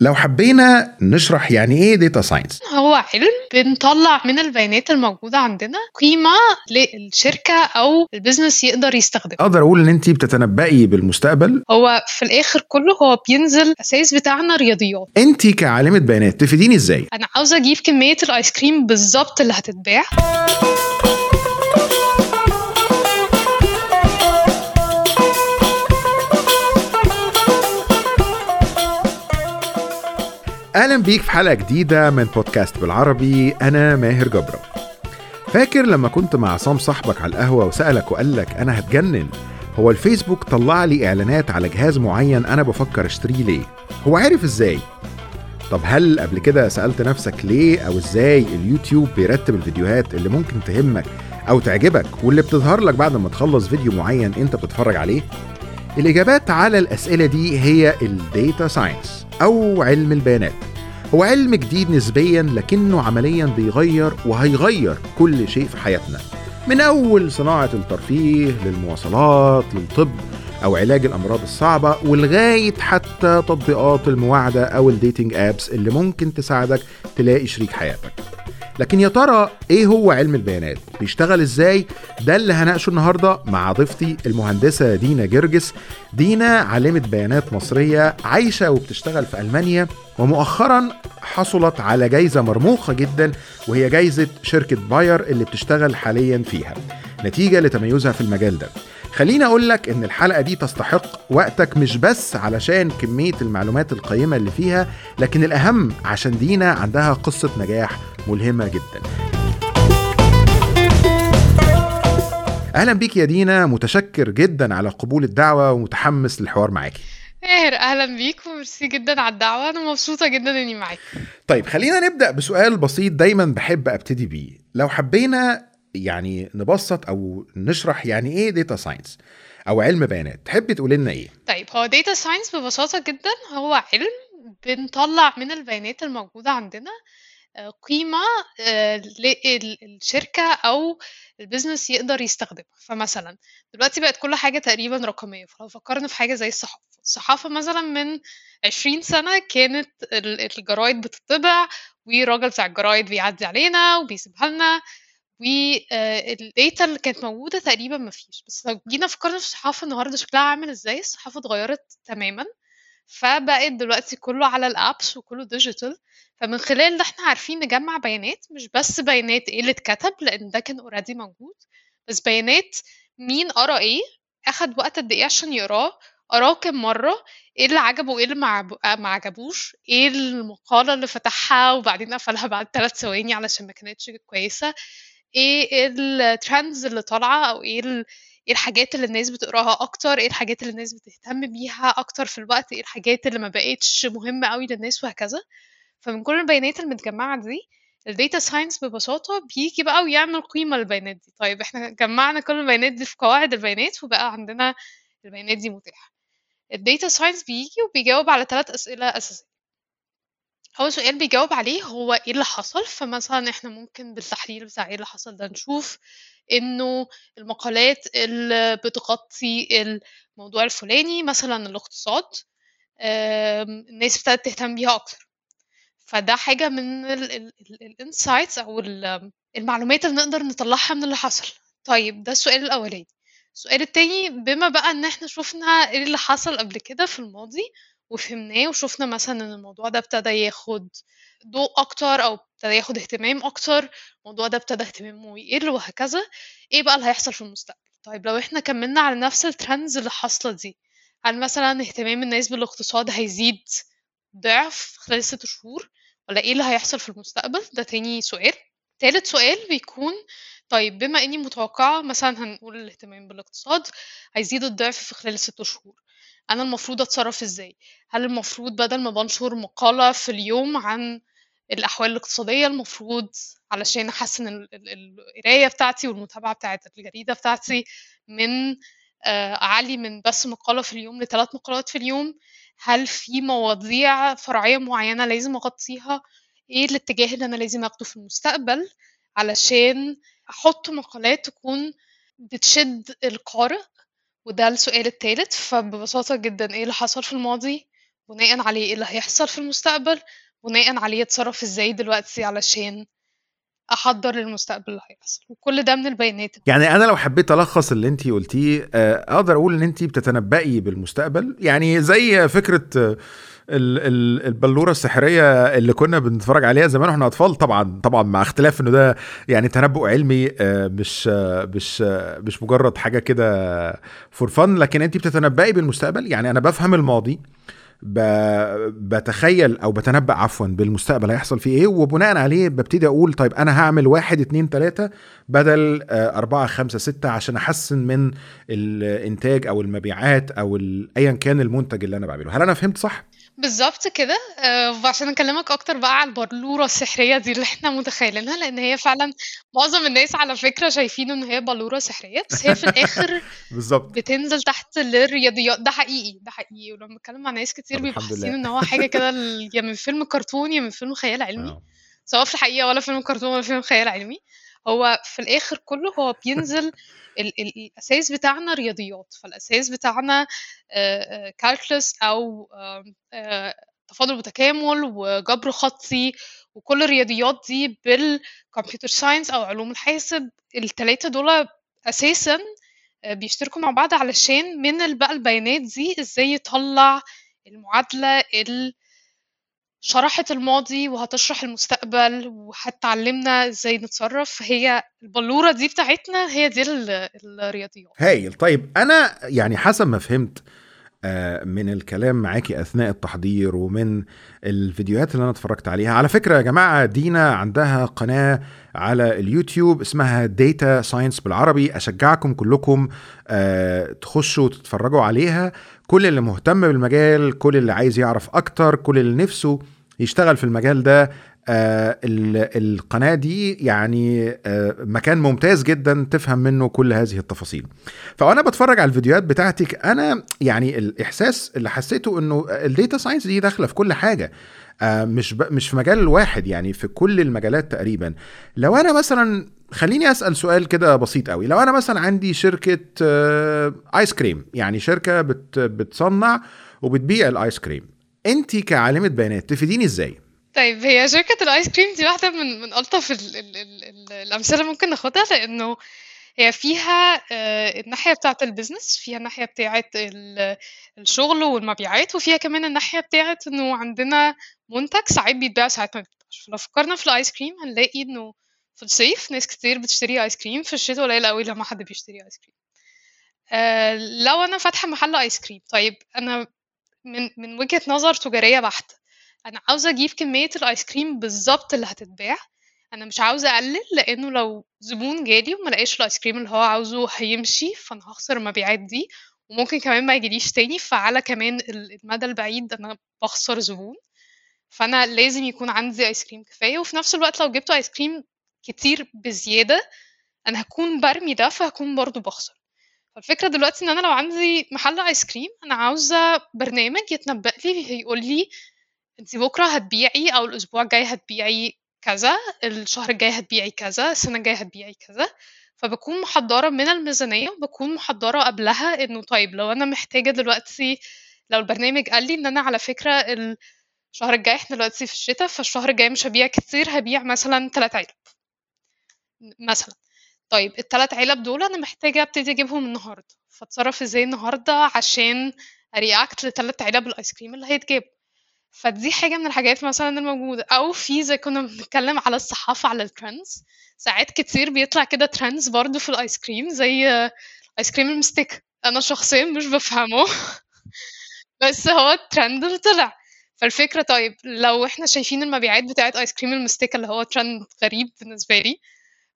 لو حبينا نشرح يعني إيه data science هو علم بنطلع من البيانات الموجودة عندنا قيمة للشركة أو ال business يقدر يستخدمها. أقدر أقول إن أنت بتتنبئي بالمستقبل. هو في الآخر كله هو بينزل الأساس بتاعنا رياضيات أنت كعالمة بيانات تفيديني إزاي؟ أنا عاوزة أجيب كمية ال ice cream بالظبط اللي هتتباع. أهلا بيك في حلقة جديدة من بودكاست بالعربي أنا ماهر جبرة. فاكر لما كنت مع عصام صاحبك على القهوة وسألك وقال لك أنا هتجنن؟ هو الفيسبوك طلع لي إعلانات على جهاز معين أنا بفكر أشتريه ليه؟ هو عارف إزاي؟ طب هل قبل كده سألت نفسك ليه أو إزاي اليوتيوب بيرتب الفيديوهات اللي ممكن تهمك أو تعجبك واللي بتظهر لك بعد ما تخلص فيديو معين أنت بتتفرج عليه؟ الإجابات على الأسئلة دي هي ال data science أو علم البيانات. هو علم جديد نسبيا لكنه عمليا بيغير وهيغير كل شيء في حياتنا. من أول صناعة الترفيه للمواصلات للطب أو علاج الأمراض الصعبة ولغاية حتى تطبيقات المواعده أو ال dating apps اللي ممكن تساعدك تلاقي شريك حياتك. لكن يا ترى إيه هو علم البيانات؟ بيشتغل إزاي؟ ده اللي هناقشه النهارده مع ضيفتي المهندسة دينا جرجس. دينا عالمه بيانات مصرية عايشة وبتشتغل في ألمانيا ومؤخرا حصلت على جايزة مرموقة جدا وهي جايزة شركة باير اللي بتشتغل حاليا فيها. نتيجة لتميزها في المجال ده. خليني أقول لك إن الحلقة دي تستحق وقتك مش بس علشان كمية المعلومات القيمة اللي فيها لكن الأهم عشان دينا عندها قصة نجاح ملهمة جدا. أهلا بيك يا دينا متشكر جدا على قبول الدعوة ومتحمس للحوار معاكي. ماهر أهلا بيك وميرسي جدا على الدعوة أنا مبسوطة جدا إني معاك. طيب خلينا نبدأ بسؤال بسيط دايما بحب أبتدي بيه. لو حبينا يعني نبسط أو نشرح يعني إيه data science أو علم بيانات. تحبي تقولي لنا إيه؟ طيب هو data science ببساطة جدا هو علم بنطلع من البيانات الموجودة عندنا آه، قيمة آه، للشركة أو ال business يقدر يستخدمها. فمثلا دلوقتي بقت كل حاجة تقريبا رقمية. فلو فكرنا في حاجة زي الصحافة. الصحافة مثلا من 20 سنة كانت ال- الجرايد بتطبع والراجل بتاع الجرايد بيعدي علينا وبيسيبها لنا. وال data اللي كانت موجودة تقريبا مفيش بس لو جينا فكرنا في الصحافة النهاردة شكلها عامل إزاي الصحافة اتغيرت تماما فبقت دلوقتي كله على ال apps وكله digital فمن خلال ده إحنا عارفين نجمع بيانات مش بس بيانات إيه اللي اتكتب لأن ده كان already موجود بس بيانات مين قرأ إيه أخد وقت قد إيه عشان يقراه قراه كام مرة إيه اللي عجبه وايه اللي ما ما عجبوش إيه المقالة اللي فتحها وبعدين قفلها بعد ثلاث ثواني علشان ما كانتش كويسة. إيه ال trends اللي طالعة أو إيه ال- إيه الحاجات اللي الناس بتقراها أكتر إيه الحاجات اللي الناس بتهتم بيها أكتر في الوقت إيه الحاجات اللي ما بقتش مهمة قوي للناس وهكذا. فمن كل البيانات المتجمعة دي ال data science ببساطة بيجي بقى ويعمل قيمة للبيانات دي. طيب إحنا جمعنا كل البيانات دي في قواعد البيانات وبقى عندنا البيانات دي متاحة. ال data science بيجي وبيجاوب على ثلاث أسئلة أساسية. أول سؤال بيجاوب عليه هو إيه اللي حصل؟ فمثلا إحنا ممكن بالتحليل بتاع إيه اللي حصل ده نشوف إنه المقالات اللي بتغطي الموضوع الفلاني مثلا الاقتصاد الناس ابتدت تهتم بيها أكتر. فده حاجة من الانسايتس أو ال- المعلومات اللي نقدر نطلعها من اللي حصل. طيب ده السؤال الأولاني. السؤال التاني بما بقى إن إحنا شفنا إيه اللي حصل قبل كده في الماضي وفهمناه وشفنا مثلا إن الموضوع ده ابتدى ياخد ضوء أكتر أو ابتدى ياخد اهتمام أكتر الموضوع ده ابتدى اهتمامه يقل وهكذا. إيه بقى اللي هيحصل في المستقبل؟ طيب لو إحنا كملنا على نفس الترندز اللي حاصلة دي هل مثلا اهتمام الناس بالاقتصاد هيزيد ضعف خلال ست شهور؟ ولا إيه اللي هيحصل في المستقبل؟ ده تاني سؤال. تالت سؤال بيكون طيب بما إني متوقعة مثلا هنقول الاهتمام بالاقتصاد هيزيد الضعف في خلال ست شهور. أنا المفروض أتصرف إزاي؟ هل المفروض بدل ما بنشر مقالة في اليوم عن الأحوال الاقتصادية المفروض علشان أحسن ال- ال- القراية بتاعتي والمتابعة بتاعت الجريدة بتاعتي من آه، أعلي من بس مقالة في اليوم لثلاث مقالات في اليوم هل في مواضيع فرعية معينة لازم أغطيها؟ إيه الاتجاه اللي أنا لازم أخده في المستقبل علشان أحط مقالات تكون بتشد القارئ وده السؤال التالت. فببساطة جدا إيه اللي حصل في الماضي؟ بناءً عليه إيه اللي هيحصل في المستقبل، بناءً عليه أتصرّف إزاي دلوقتي علشان أحضّر للمستقبل اللي هيحصل، وكل ده من البيانات. يعني أنا لو حبيت ألخّص اللي أنتِ قُلتيه آآ، أقدر أقول إن أنتِ بتتنبّئي بالمستقبل، يعني زي فكرة ال ال البلورة السحرية اللي كنا بنتفرّج عليها زمان وإحنا أطفال طبعًا، طبعًا مع اختلاف إنه ده يعني تنبُّؤ علمي آآ، مش مش مش مجرّد حاجة كده for fun لكن أنتِ بتتنبّئي بالمستقبل، يعني أنا بافهم الماضي. بتخيل أو بتنبأ عفوا بالمستقبل هيحصل فيه إيه وبناء عليه ببتدي أقول طيب أنا هعمل واحد اتنين تلاتة بدل آه، أربعة خمسة ستة عشان أحسن من الإنتاج أو المبيعات أو ايا كان المنتج اللي أنا بعمله هل أنا فهمت صح؟ بالظبط كده. آه، وعشان أكلمك أكتر بقى على البلوره السحرية دي اللي إحنا متخيلينها لأن هي فعلا معظم الناس على فكرة شايفين إن هي بلورة سحرية بس هي في الآخر بالظبط. بتنزل تحت للرياضيات. ده حقيقي ده حقيقي. ولما بتكلم مع ناس كتير طب بيبقوا الحمد حاسين لله. إن هو حاجة كده ال- يا من فيلم كرتون يا من فيلم خيال علمي. آه. سواء في الحقيقة ولا فيلم كرتون ولا فيلم خيال علمي. هو في الآخر كله هو بينزل ال ال الأساس بتاعنا رياضيات فالأساس بتاعنا كالكولس أو تفاضل وتكامل وجبر خطي وكل الرياضيات دي بالكمبيوتر ساينس أو علوم الحاسب التلاتة دول أساسا بيشتركوا مع بعض علشان من بقى البيانات دي إزاي يطلع المعادلة اللي شرحت الماضي وهتشرح المستقبل وهتعلمنا إزاي نتصرف. هي البلورة دي بتاعتنا هي دي ال- الرياضيات. هايل. طيب أنا يعني حسب ما فهمت من الكلام معاكي أثناء التحضير ومن الفيديوهات اللي أنا اتفرجت عليها. على فكرة يا جماعة دينا عندها قناة على اليوتيوب اسمها data science بالعربي. أشجعكم كلكم آه، تخشوا وتتفرجوا عليها. كل اللي مهتم بالمجال كل اللي عايز يعرف أكتر كل اللي نفسه يشتغل في المجال ده آه ال- القناة دي يعني آه مكان ممتاز جدا تفهم منه كل هذه التفاصيل. فأنا بتفرج على الفيديوهات بتاعتك أنا يعني الإحساس اللي حسيته إنه ال data science دي داخلة في كل حاجة آه مش. مش في مجال واحد يعني في كل المجالات تقريبا. لو أنا مثلا خليني أسأل سؤال كده بسيط قوي. لو أنا مثلا عندي شركة آه ice cream يعني شركة بت... بتصنع وبتبيع ال ice cream انت كعالمة بيانات تفيديني إزاي؟ طيب هي شركة ال ice cream دي واحدة من من ألطف ال ال ال ال الأمثلة ممكن ناخدها لأنه هي فيها آه، الناحية بتاعة ال business فيها الناحية بتاعة ال- الشغل والمبيعات وفيها كمان الناحية بتاعة إنه عندنا منتج ساعات بيتباع ساعات ما بيتباعش. فلو فكرنا في ال ice cream هنلاقي إنه في الصيف ناس كتير بتشتري ice cream في الشتاء قليل قوي لما حد بيشتري ice cream. آه، لو أنا فاتحة محل ice cream طيب أنا من من وجهة نظر تجارية بحتة. أنا عاوزة أجيب كمية ال ice cream بالظبط اللي هتتباع. أنا مش عاوزة أقلل لأنه لو زبون جالي وما لقاش ال ice cream اللي هو عاوزه هيمشي فأنا هخسر المبيعات دي. وممكن كمان ما يجيليش تاني فعلى كمان ال- المدى البعيد أنا بخسر زبون. فأنا لازم يكون عندي آيس كريم كفاية. وفي نفس الوقت لو جبت آيس كريم كتير بزيادة أنا هكون برمي ده فهكون برضو بخسر. فالفكرة دلوقتي إن أنا لو عندي محل آيس كريم أنا عاوزة برنامج يتنبأ لي يقول لي انت بكرة هتبيعي أو الأسبوع الجاي هتبيعي كذا الشهر الجاي هتبيعي كذا السنة الجاية هتبيعي كذا. فبكون محضرة من الميزانية وبكون محضرة قبلها إنه طيب لو أنا محتاجة دلوقتي لو البرنامج قال لي إن أنا على فكرة الشهر الجاي إحنا دلوقتي في الشتاء فالشهر الجاي مش هبيع كتير هبيع مثلا تلات علب. مثلا. طيب التلات علب دول أنا محتاجة أبتدي أجيبهم النهاردة. فاتصرف إزاي النهاردة عشان أ react لتلات علب ال ice cream اللي هيتجابوا فدي حاجة من الحاجات مثلا الموجودة أو في زي كنا بنتكلم على الصحافة على ال trends. ساعات كتير بيطلع كده trends برضو في ال ice cream زي ice cream المستك أنا شخصيا مش بفهمه. بس هو الترند اللي طلع. فالفكرة طيب لو إحنا شايفين المبيعات بتاعت ice cream المستك اللي هو ترند غريب بالنسبة لي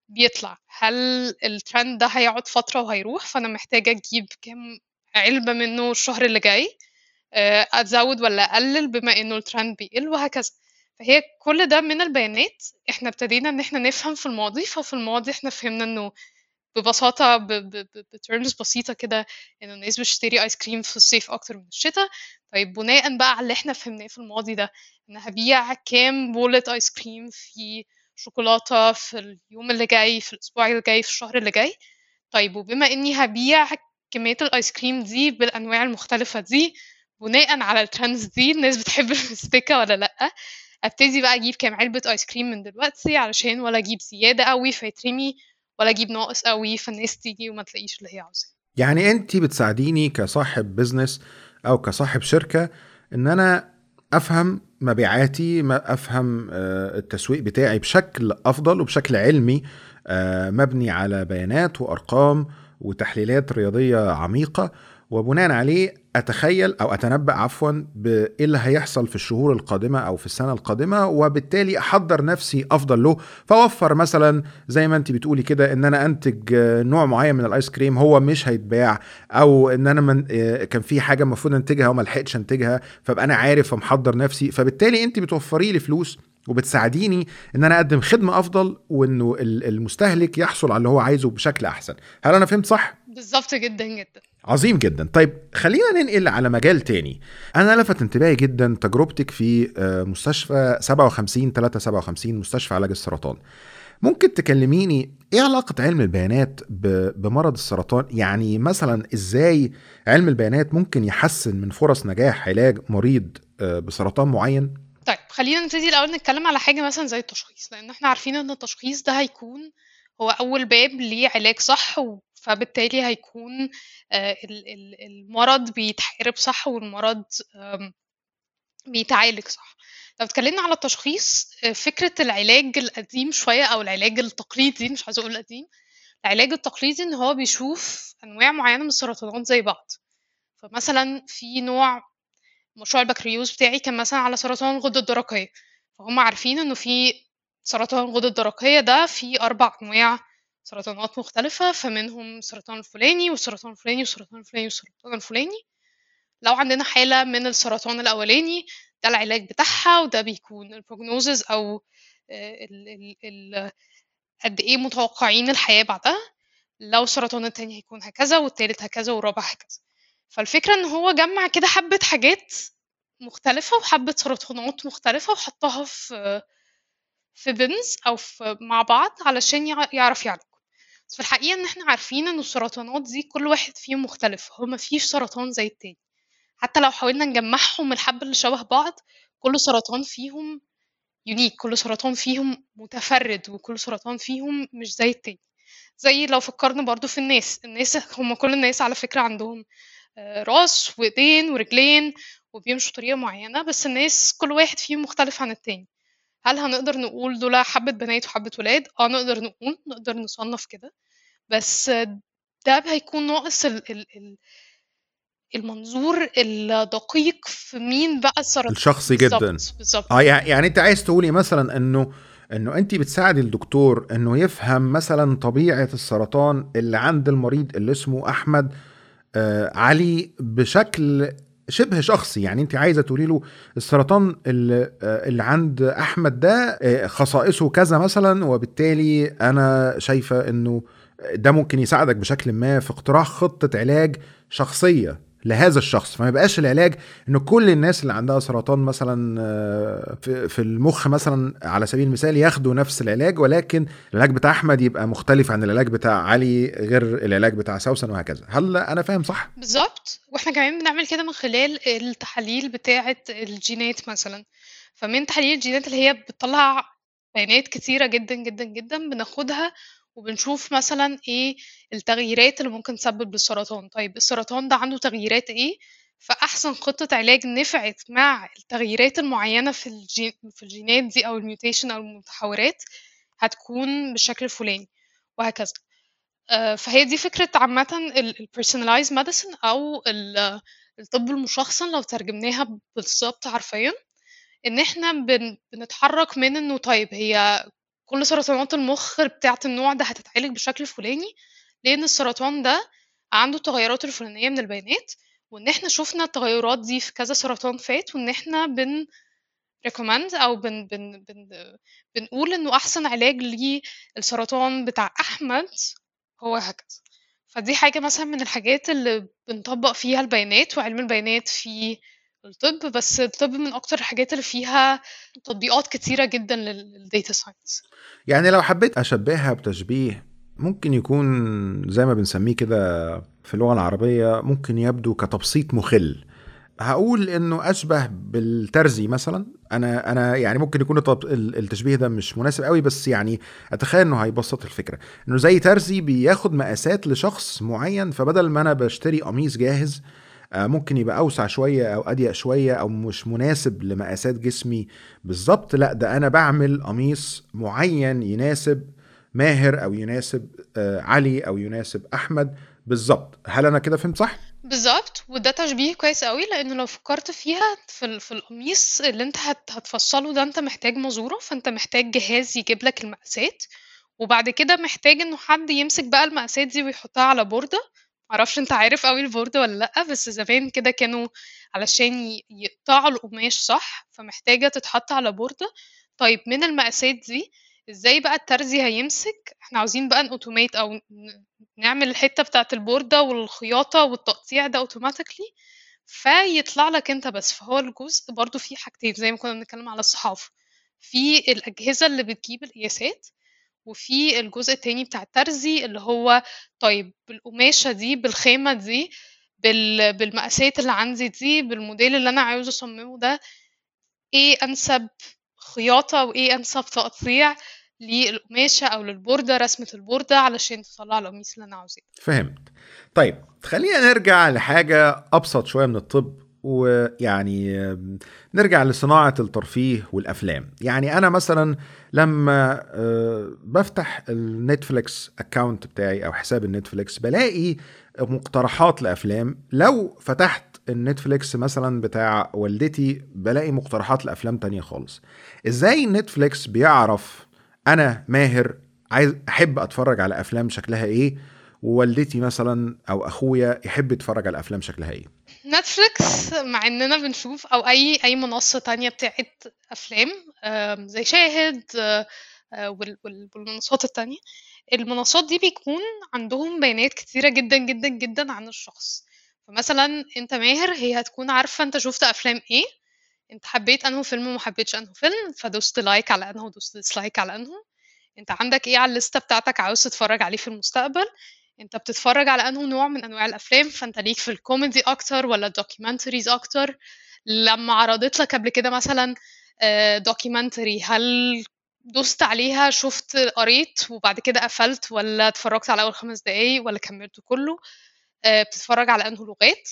بيطلع. هل الترند ده هيقعد فترة وهيروح؟ فأنا محتاجة أجيب كام علبة منه الشهر اللي جاي. ازود ولا أقلل بما إنه الترند بيقل وهكذا. فهي كل ده من البيانات إحنا ابتدينا إن إحنا نفهم في الماضي ففي الماضي إحنا فهمنا إنه ببساطة ب terms بسيطة كده انه الناس بتشتري ice cream في الصيف أكتر من الشتاء. طيب بناء بقى على اللي إحنا فهمناه في الماضي ده إن هبيع كام بولة ice cream في شوكولاتة في اليوم اللي جاي في الأسبوع اللي جاي في الشهر اللي جاي؟ طيب وبما إني هبيع كمية ال ice cream دي بالأنواع المختلفة دي بناء على ال trends دي الناس بتحب المستكة ولا لأ؟ أبتدي بقى أجيب كام علبة ice cream من دلوقتي علشان ولا أجيب زيادة قوي فيترمي ولا أجيب ناقص قوي فالناس تيجي وما تلاقيش اللي هي عاوزاه. يعني أنت بتساعديني كصاحب business أو كصاحب شركة إن أنا أفهم مبيعاتي ما أفهم آه، التسويق بتاعي بشكل أفضل وبشكل علمي آه، مبني على بيانات وأرقام وتحليلات رياضية عميقة. وبناء عليه أتخيل أو أتنبأ عفوا بإيه اللي هيحصل في الشهور القادمة أو في السنة القادمة وبالتالي أحضر نفسي أفضل له. فاوفر مثلا زي ما أنت بتقولي كده إن أنا أنتج نوع معين من الآيس كريم هو مش هيتباع أو إن أنا من كان في حاجة المفروض أنتجها وما لحقتش أنتجها فأبقى أنا عارف ومحضر نفسي. فبالتالي أنت بتوفري لي فلوس وبتساعديني إن أنا أقدم خدمة أفضل وإنه المستهلك يحصل على اللي هو عايزه بشكل أحسن. هل أنا فهمت صح؟ بالظبط جدا جدا. عظيم جدا. طيب خلينا ننقل على مجال تاني. أنا لفت انتباهي جدا تجربتك في آه، مستشفى 57 357 مستشفى علاج السرطان. ممكن تكلميني إيه علاقة علم البيانات بمرض السرطان؟ يعني مثلا إزاي علم البيانات ممكن يحسن من فرص نجاح علاج مريض آه، بسرطان معين؟ طيب خلينا نبتدي الأول نتكلم على حاجة مثلا زي التشخيص لأن إحنا عارفين إن التشخيص ده هيكون هو أول باب لعلاج صح فبالتالي هيكون آه، المرض بيتحارب صح والمرض بيتعالج صح. لو اتكلمنا على التشخيص آه، فكرة العلاج القديم شوية أو العلاج التقليدي مش عايزة أقول القديم العلاج التقليدي إن هو بيشوف أنواع معينة من السرطانات زي بعض. فمثلا في نوع مشروع البكالوريوس بتاعي كان مثلا على سرطان الغدة الدرقية. فهم عارفين إنه في سرطان الغدة الدرقية ده في أربع أنواع سرطانات مختلفة فمنهم السرطان الفلاني والسرطان الفلاني والسرطان الفلاني والسرطان الفلاني. لو عندنا حالة من السرطان الأولاني ده العلاج بتاعها وده بيكون البروجنوزز أو آه، ال ال ال قد إيه متوقعين الحياة بعدها. لو السرطان التاني هيكون هكذا والتالت هكذا والرابع هكذا. فالفكرة إن هو جمع كده حبة حاجات مختلفة وحبة سرطانات مختلفة وحطها في في بنز أو في مع بعض علشان يعرف يعالج. بس في الحقيقة إن إحنا عارفين إن السرطانات دي كل واحد فيهم مختلف هو مفيش سرطان زي التاني. حتى لو حاولنا نجمعهم الحبة اللي شبه بعض كل سرطان فيهم يونيك كل سرطان فيهم متفرد وكل سرطان فيهم مش زي التاني. زي لو فكرنا برضو في الناس الناس هم كل الناس على فكرة عندهم آه، راس وإيدين ورجلين وبيمشوا بطريقة معينة بس الناس كل واحد فيهم مختلف عن التاني. هل هنقدر نقول دول حبة بنات وحبة ولاد؟ آه نقدر نقول نقدر نصنف كده. بس ده هيكون ناقص ال ال ال المنظور الدقيق في مين بقى السرطان. الشخصي جدا. بالظبط. آه يعني أنت عايز تقولي مثلا إنه إنه أنت بتساعدي الدكتور إنه يفهم مثلا طبيعة السرطان اللي عند المريض اللي اسمه أحمد آه علي بشكل شبه شخصي يعني انت عايزة تقولي له السرطان اللي, عند أحمد ده آه، خصائصه كذا مثلا وبالتالي أنا شايفة إنه ده ممكن يساعدك بشكل ما في اقتراح خطة علاج شخصية. لهذا الشخص. فما يبقاش العلاج إن كل الناس اللي عندها سرطان مثلا آه، في المخ مثلا على سبيل المثال ياخدوا نفس العلاج ولكن العلاج بتاع أحمد يبقى مختلف عن العلاج بتاع علي غير العلاج بتاع سوسن وهكذا. هل أنا فاهم صح؟ بالظبط. وإحنا كمان بنعمل كده من خلال التحاليل بتاعة الجينات مثلا. فمن تحاليل الجينات اللي هي بتطلع بيانات كتيرة جدا جدا جدا بناخدها وبنشوف مثلا إيه التغييرات اللي ممكن تسبب للسرطان. طيب السرطان ده عنده تغييرات إيه؟ فأحسن خطة علاج نفعت مع التغييرات المعينة في الجين في الجينات دي أو ال mutation أو المتحورات هتكون بالشكل الفلاني وهكذا. آه، فهي دي فكرة عامة ال personalized medicine أو الطب المشخصن لو ترجمناها بالظبط حرفيا إن إحنا بنتحرك من إنه طيب هي كل سرطانات المخ بتاعة النوع ده هتتعالج بشكل فلاني لأن السرطان ده عنده التغيرات الفلانية من البيانات وإن إحنا شفنا التغيرات دي في كذا سرطان فات وإن إحنا بن recommend أو بن بن بن بنقول إنه أحسن علاج للسرطان بتاع أحمد هو هكذا. فدي حاجة مثلا من الحاجات اللي بنطبق فيها البيانات وعلم البيانات في الطب بس الطب من أكتر الحاجات اللي فيها تطبيقات كتيرة جدا لل data science. يعني لو حبيت أشبهها بتشبيه ممكن يكون زي ما بنسميه كده في اللغة العربية ممكن يبدو كتبسيط مخل. هقول إنه أشبه بالترزي مثلا. أنا أنا يعني ممكن يكون التشبيه ده مش مناسب قوي بس يعني أتخيل إنه هيبسط الفكرة. إنه زي ترزي بياخد مقاسات لشخص معين فبدل ما أنا بشتري قميص جاهز ممكن يبقى أوسع شوية أو أضيق شوية أو مش مناسب لمقاسات جسمي. بالظبط لأ ده أنا بعمل قميص معين يناسب ماهر أو يناسب آه، علي أو يناسب أحمد. بالظبط هل أنا كده فهمت صح؟ بالظبط وده تشبيه كويس قوي لأنه لو فكرت فيها في في القميص اللي أنت هت هتفصله ده أنت محتاج مزورة فأنت محتاج جهاز يجيب لك المقاسات. وبعد كده محتاج إنه حد يمسك بقى المقاسات دي ويحطها على بوردة. معرفش انت عارف قوي البوردة ولا لأ بس زمان كده كانوا علشان يقطعوا القماش صح فمحتاجة تتحط على بوردة طيب من المقاسات دي إزاي بقى الترزي هيمسك؟ إحنا عاوزين بقى ن automate أو نعمل الحتة بتاعة البوردة والخياطة والتقطيع ده automatically فيطلع لك انت بس. فهو الجزء برضو فيه حاجتين زي ما كنا بنتكلم على الصحافة. في الأجهزة اللي بتجيب القياسات وفي الجزء التاني بتاع الترزي اللي هو طيب بالقماشة دي بالخامة دي بال... بالمقاسات اللي عندي دي بالموديل اللي أنا عاوز أصممه ده إيه أنسب خياطة وإيه أنسب تقطيع للقماشة أو للبوردة رسمة البوردة علشان تطلع القميص اللي أنا عاوزاه؟ فهمت. طيب خلينا نرجع لحاجة أبسط شوية من الطب. ويعني نرجع لصناعة الترفيه والأفلام. يعني أنا مثلا لما آه، بفتح النتفليكس account بتاعي أو حساب النتفليكس بلاقي مقترحات لأفلام. لو فتحت النتفليكس مثلا بتاع والدتي بلاقي مقترحات لأفلام تانية خالص. إزاي نتفليكس بيعرف أنا ماهر عايز أحب أتفرج على أفلام شكلها إيه؟ ووالدتي مثلا أو أخويا يحب يتفرج على أفلام شكلها إيه؟ نتفليكس مع إننا بنشوف أو أي أي منصة تانية بتاعت أفلام زي شاهد آه، والمنصات التانية. المنصات دي بيكون عندهم بيانات كتيرة جدا جدا جدا عن الشخص. فمثلا أنت ماهر هي هتكون عارفة أنت شفت أفلام إيه. أنت حبيت انه فيلم وما حبيتش انه فيلم فدوست like على انه ودوست dislike على انه أنت عندك إيه على الليستة بتاعتك عاوز تتفرج عليه في المستقبل. انت بتتفرج على انه نوع من انواع الافلام فانت ليك في الكوميدي أكتر ولا ال documentaries أكتر؟ لما عرضت لك قبل كده مثلا documentary هل دوست عليها شفت قريت وبعد كده قفلت ولا اتفرجت على أول خمس دقايق ولا كملته كله؟ آه، بتتفرج على انه لغات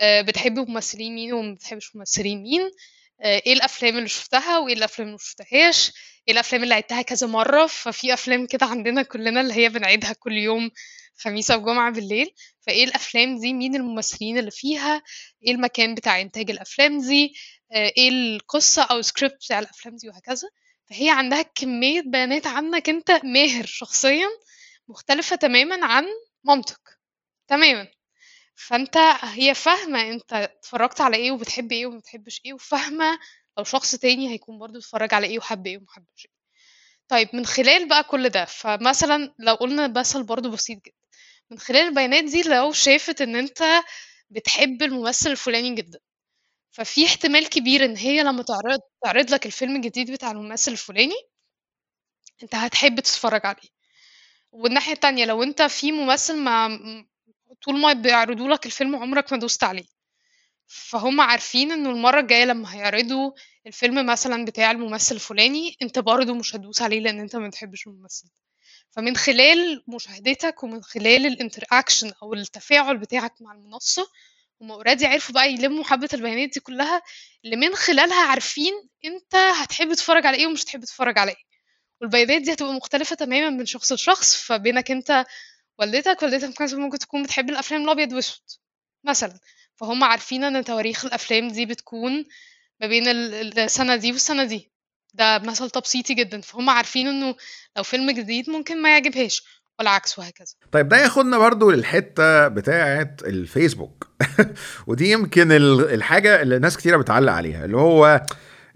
آه، بتحب ممثلين مين وما بتحبش ممثلين مين؟ آه، إيه الافلام اللي شفتها وايه الافلام اللي مشفتهاش إيه الافلام اللي عدتها كذا مرة؟ ففي افلام كده عندنا كلنا اللي هي بنعيدها كل يوم. خميس أو جمعة بالليل فإيه الأفلام دي؟ مين الممثلين اللي فيها؟ إيه المكان بتاع إنتاج الأفلام دي؟ آه، إيه القصة أو السكريبت بتاع الأفلام دي؟ وهكذا. فهي عندها كمية بيانات عنك أنت ماهر شخصيا مختلفة تماما عن مامتك. تماما. فأنت هي فاهمة أنت اتفرجت على إيه وبتحب إيه وما بتحبش إيه وفاهمة لو شخص تاني هيكون برضه اتفرج على إيه وحب إيه وما حبش إيه. طيب من خلال بقى كل ده فمثلا لو قلنا مثل برضه بسيط جدا. من خلال البيانات دي لو شافت إن أنت بتحب الممثل الفلاني جدا. ففي احتمال كبير إن هي لما تعرض تعرض لك الفيلم الجديد بتاع الممثل الفلاني أنت هتحب تتفرج عليه. والناحية التانية لو أنت في ممثل ما طول ما بيعرضوا لك الفيلم عمرك ما دوست عليه. فهم عارفين إنه المرة الجاية لما هيعرضوا الفيلم مثلا بتاع الممثل الفلاني أنت برضه مش هتدوس عليه لأن أنت ما بتحبش الممثل فمن خلال مشاهدتك ومن خلال ال interaction أو التفاعل بتاعك مع المنصة هم already عرفوا بقى يلموا حبة البيانات دي كلها اللي من خلالها عارفين أنت هتحب تتفرج على إيه ومش هتحب تتفرج على إيه. والبيانات دي هتبقى مختلفة تماما من شخص لشخص فبينك أنت والدتك والدتك ممكن تكون بتحب الأفلام الأبيض وأسود مثلا. فهم عارفين إن تواريخ الأفلام دي بتكون ما بين السنة دي والسنة دي. ده مثل تبسيطي جدا. فهم عارفين إنه لو فيلم جديد ممكن ما يعجبهاش والعكس وهكذا. طيب ده ياخدنا برضو للحتة بتاعه الفيسبوك. ودي يمكن الحاجة اللي ناس كتيرة بتعلق عليها اللي هو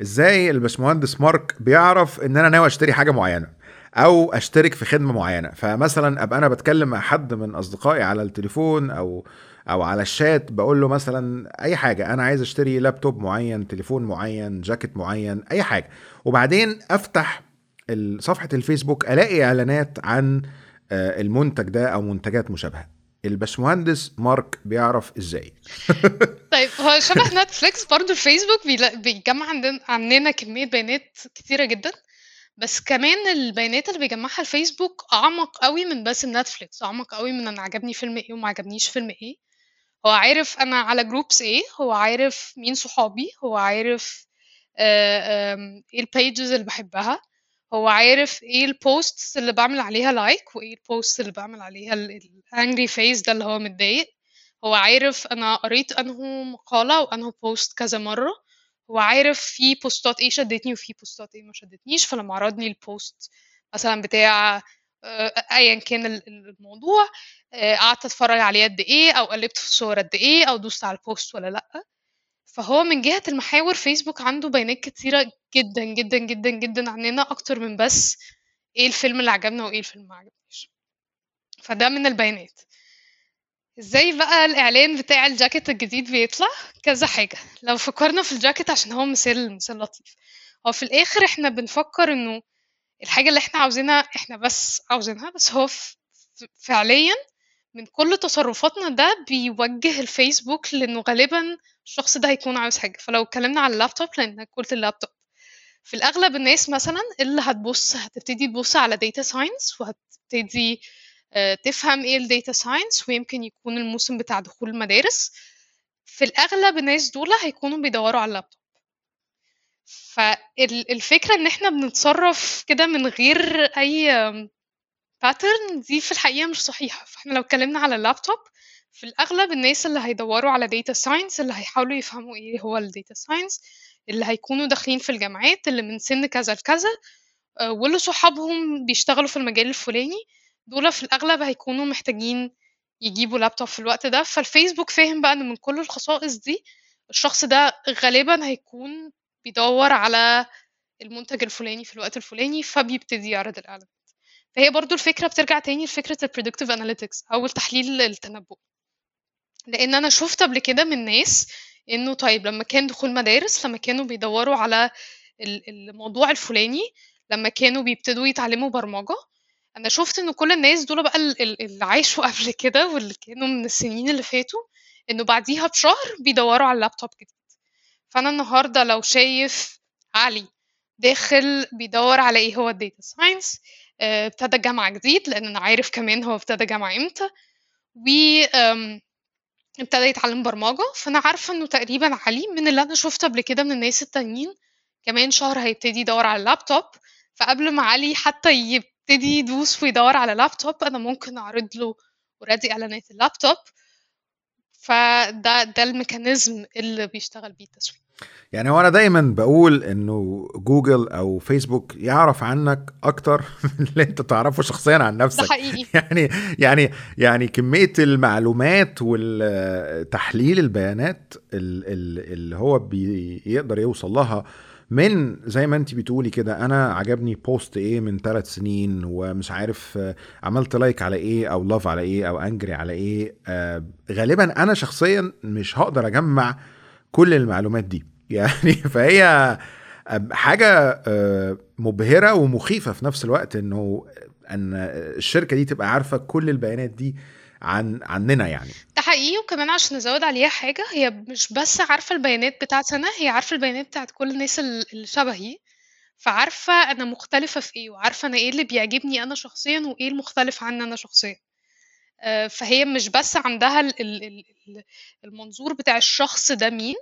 إزاي الباشمهندس مارك بيعرف إن أنا ناوي أشتري حاجة معينة أو أشترك في خدمة معينة. فمثلا أبقى أنا بتكلم مع حد من أصدقائي على التليفون أو أو على الشات بقول له مثلا أي حاجة أنا عايز أشتري لابتوب معين تليفون معين جاكيت معين أي حاجة. وبعدين أفتح صفحة الفيسبوك ألاقي إعلانات عن آه، المنتج ده أو منتجات مشابهة. الباشمهندس مارك بيعرف إزاي. طيب هو شبه نتفليكس برضه الفيسبوك بيجمع عننا كمية بيانات كتيرة جدا. بس كمان البيانات اللي بيجمعها الفيسبوك أعمق قوي من بس النتفليكس أعمق قوي من أنا عجبني فيلم إيه وما عجبنيش فيلم إيه. هو عارف أنا على groups إيه هو عارف مين صحابي هو عارف آه، إيه ال pages اللي بحبها هو عارف إيه ال posts اللي بعمل عليها like وإيه ال post اللي بعمل عليها ال angry face ده اللي هو متضايق. هو عارف أنا قريت انه مقالة وانه post كذا مرة. هو عارف في بوستات إيه شدتني وفي بوستات إيه ما شدتنيش فلما عرضني ال post مثلا بتاع ايا كان ال- ال- الموضوع آه، قعدت أتفرج عليه قد إيه أو قلبت في الصور قد إيه أو دوست على ال post ولا لأ. فهو من جهة المحاور فيسبوك عنده بيانات كتيرة جدا جدا جدا جدا عننا أكتر من بس إيه الفيلم اللي عجبنا وإيه الفيلم ما عجبناش فده من البيانات. إزاي بقى الإعلان بتاع الجاكيت الجديد بيطلع؟ كذا حاجة. لو فكرنا في الجاكيت عشان هو مثال مثال لطيف. هو في الآخر إحنا بنفكر إنه الحاجة اللي إحنا عاوزينها إحنا بس عاوزينها بس هو ف- فعليا من كل تصرفاتنا ده بيوجه الفيسبوك لأنه غالبا الشخص ده هيكون عاوز حاجة. فلو اتكلمنا على اللابتوب لانك قلت اللابتوب. في الأغلب الناس مثلا اللي هتبص هتبتدي تبص على data science وهتبتدي آه، تفهم إيه ال data science ويمكن يكون الموسم بتاع دخول المدارس. في الأغلب الناس دول هيكونوا بيدوروا على اللابتوب. فالفكرة إن إحنا بنتصرف كده من غير أي pattern دي في الحقيقة مش صحيحة. فإحنا لو اتكلمنا على اللابتوب في الأغلب الناس اللي هيدوروا على data science اللي هيحاولوا يفهموا إيه هو ال data science اللي هيكونوا داخلين في الجامعات اللي من سن كذا لكذا آه، واللي صحابهم بيشتغلوا في المجال الفلاني دول في الأغلب هيكونوا محتاجين يجيبوا لابتوب في الوقت ده. فالفيسبوك فاهم بقى إن من كل الخصائص دي الشخص ده غالبا هيكون بيدور على المنتج الفلاني في الوقت الفلاني فبيبتدي يعرض الإعلانات. فهي برضو الفكرة بترجع تاني لفكرة ال predictive analytics أو التحليل التنبؤ لأن أنا شفت قبل كده من ناس إنه طيب لما كان دخول مدارس لما كانوا بيدوروا على ال- الموضوع الفلاني لما كانوا بيبتدوا يتعلموا برمجة أنا شفت إن كل الناس دول بقى ال- ال- اللي عاشوا قبل كده واللي كانوا من السنين اللي فاتوا إنه بعديها بشهر بيدوروا على اللابتوب جديد. فأنا النهاردة لو شايف علي داخل بيدور على إيه هو ال data science ابتدى جامعة جديد لأن أنا عارف كمان هو ابتدى جامعة إمتى و ابتدى يتعلم برمجة فأنا عارفة إنه تقريبا علي من اللي أنا شفته قبل كده من الناس التانيين كمان شهر هيبتدي يدور على اللابتوب فقبل ما علي حتى يبتدي يدوس ويدور على لابتوب أنا ممكن أعرض له already إعلانات اللابتوب فده ده ال mechanism اللي بيشتغل بيه التسويق. يعني هو أنا دايما بقول إنه جوجل أو فيسبوك يعرف عنك أكتر من اللي أنت تعرفه شخصيا عن ده نفسك. حقيقي. يعني يعني يعني كمية المعلومات والتحليل البيانات ال- ال- اللي هو بيقدر يوصل لها من زي ما انت بتقولي كده أنا عجبني بوست إيه من ثلاث سنين ومش عارف آه، عملت like على إيه أو love على إيه أو angry على إيه آه، غالبا أنا شخصيا مش هقدر أجمع كل المعلومات دي. يعني فهي حاجة آه، مبهرة ومخيفة في نفس الوقت إنه إن الشركة دي تبقى عارفة كل البيانات دي عن عننا يعني. ده حقيقي وكمان عشان نزود عليها حاجة هي مش بس عارفة البيانات بتاعت أنا هي عارفة البيانات بتاعت كل الناس ال- اللي شبهي. فعارفة أنا مختلفة في إيه وعارفة أنا إيه اللي بيعجبني أنا شخصيا وإيه المختلف عني أنا شخصيا. آه، فهي مش بس عندها ال- ال- ال- ال- المنظور بتاع الشخص ده مين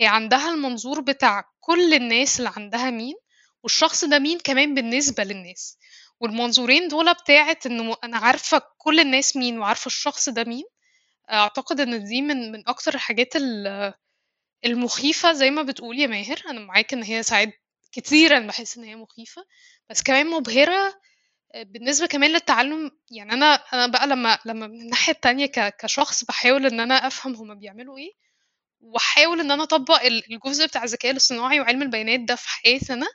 هي عندها المنظور بتاع كل الناس اللي عندها مين والشخص ده مين كمان بالنسبة للناس. والمنظورين دول بتاعت انه أنا عارفة كل الناس مين وعارفة الشخص ده مين. أعتقد إن دي من من أكتر الحاجات ال- المخيفة زي ما بتقول يا ماهر. أنا معاك إن هي ساعات كتيرا بحس إن هي مخيفة بس كمان مبهرة بالنسبة كمان للتعلم. يعني أنا أنا بقى لما لما من الناحية التانية كشخص بحاول إن أنا أفهم هما بيعملوا إيه وأحاول إن أنا أطبق ال- الجزء بتاع الذكاء الاصطناعي وعلم البيانات ده في حياتي أنا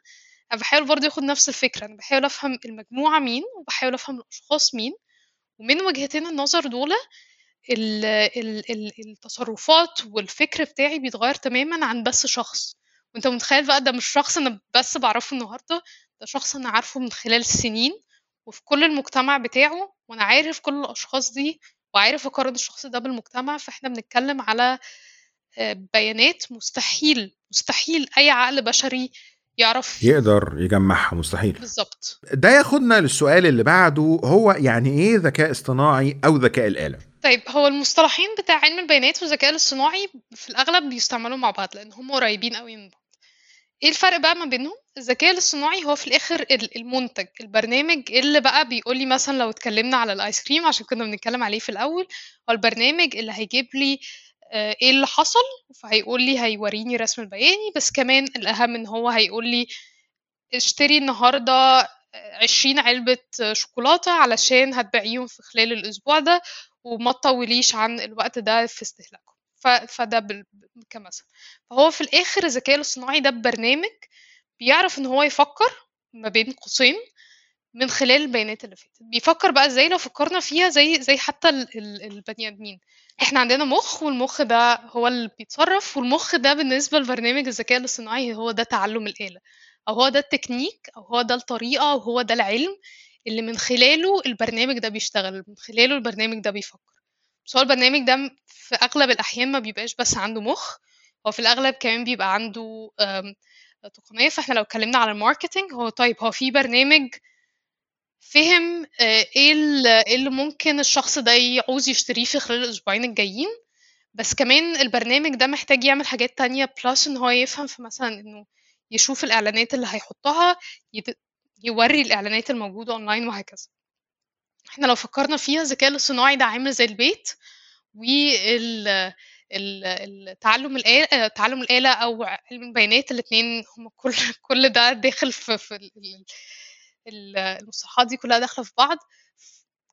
أنا بحاول برضه اخد نفس الفكرة أنا بحاول أفهم المجموعة مين وبحاول أفهم الأشخاص مين ومن وجهتين النظر دول ال ال التصرفات والفكر بتاعي بيتغير تماما عن بس شخص. وأنت متخيل بقى ده مش شخص أنا بس بعرفه النهارده ده شخص أنا عارفه من خلال سنين وفي كل المجتمع بتاعه وأنا عارف كل الأشخاص دي وعارف أقارن الشخص ده بالمجتمع فإحنا بنتكلم على آه، بيانات مستحيل مستحيل أي عقل بشري يعرف. يقدر يجمعها مستحيل. بالظبط. ده ياخدنا للسؤال اللي بعده هو يعني إيه ذكاء اصطناعي أو ذكاء الآلة؟ طيب هو المصطلحين بتاع علم البيانات والذكاء الاصطناعي في الأغلب بيستعملوا مع بعض لأن هم قريبين قوي من بعض. إيه الفرق بقى ما بينهم؟ الذكاء الاصطناعي هو في الآخر المنتج البرنامج اللي بقى بيقول لي مثلا لو اتكلمنا على الآيس كريم عشان كنا بنتكلم عليه في الأول هو البرنامج اللي هيجيب لي آه، إيه اللي حصل؟ فهيقول لي هيوريني رسم البياني بس كمان الأهم إن هو هيقول لي اشتري النهارده عشرين علبة شوكولاتة علشان هتبيعيهم في خلال الأسبوع ده وما تطوليش عن الوقت ده في استهلاكهم. فده كمثل. فهو في الآخر الذكاء الاصطناعي ده برنامج بيعرف إن هو يفكر ما بين قوسين من خلال البيانات اللي فاتت. بيفكر بقى إزاي لو فكرنا فيها زي زي حتى البني آدمين. إحنا عندنا مخ والمخ ده هو اللي بيتصرف والمخ ده بالنسبة لبرنامج الذكاء الاصطناعي هو ده تعلم الآلة. أو هو ده التكنيك أو هو ده الطريقة أو هو ده العلم اللي من خلاله البرنامج ده بيشتغل من خلاله البرنامج ده بيفكر. بس هو البرنامج ده في أغلب الأحيان ما بيبقاش بس عنده مخ هو في الأغلب كمان بيبقى عنده تقنية. فإحنا لو اتكلمنا على ال marketing هو طيب هو في برنامج فهم آه، إيه إيه اللي ممكن الشخص ده يعوز يشتريه في خلال الأسبوعين الجايين. بس كمان البرنامج ده محتاج يعمل حاجات تانية plus إن هو يفهم في مثلا إنه يشوف الإعلانات اللي هيحطها يوري الإعلانات الموجودة اونلاين وهكذا. إحنا لو فكرنا فيها الذكاء الاصطناعي ده عامل زي البيت وال التعلم الآلة تعلم الآلة أو علم البيانات الاثنين هم كل كل ده داخل في, في المصطلحات دي كلها داخلة في بعض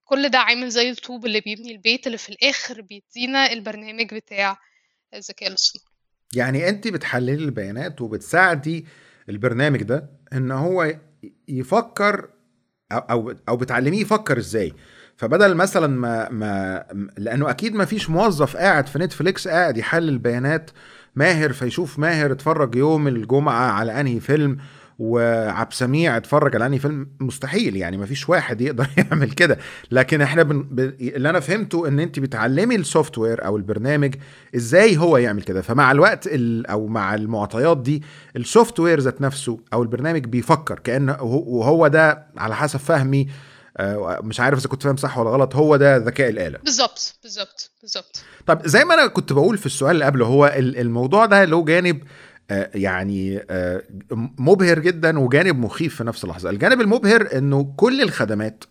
كل ده عامل زي الطوب اللي بيبني البيت اللي في الآخر بيدينا البرنامج بتاع الذكاء الاصطناعي. يعني أنت بتحللي البيانات وبتساعدي البرنامج ده إن هو يفكر أو أو بتعلميه يفكر إزاي. فبدل مثلا ما ما لأنه أكيد ما فيش موظف قاعد في نتفليكس قاعد يحلل بيانات ماهر فيشوف ماهر اتفرج يوم الجمعة على أنهي فيلم وعبد سميع اتفرج على أنهي فيلم؟ مستحيل يعني ما فيش واحد يقدر يعمل كده. لكن إحنا بن... ب... اللي أنا فهمته إن أنت بتعلمي ال software أو البرنامج إزاي هو يعمل كده. فمع الوقت ال... أو مع المعطيات دي السوفت وير ذات نفسه أو البرنامج بيفكر كأنه وهو ده على حسب فهمي آه، مش عارف إذا كنت فاهم صح ولا غلط هو ده ذكاء الآلة. بالظبط بالظبط بالظبط. طب زي ما أنا كنت بقول في السؤال اللي قبله هو الموضوع ده له جانب يعني آه، مبهر جدا وجانب مخيف في نفس اللحظة. الجانب المبهر إنه كل الخدمات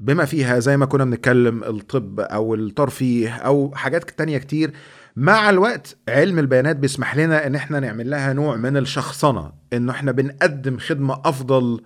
بما فيها زي ما كنا بنتكلم الطب أو الترفيه أو حاجات تانية كتير مع الوقت علم البيانات بيسمح لنا إن إحنا نعمل لها نوع من الشخصنة إنه إحنا بنقدم خدمة أفضل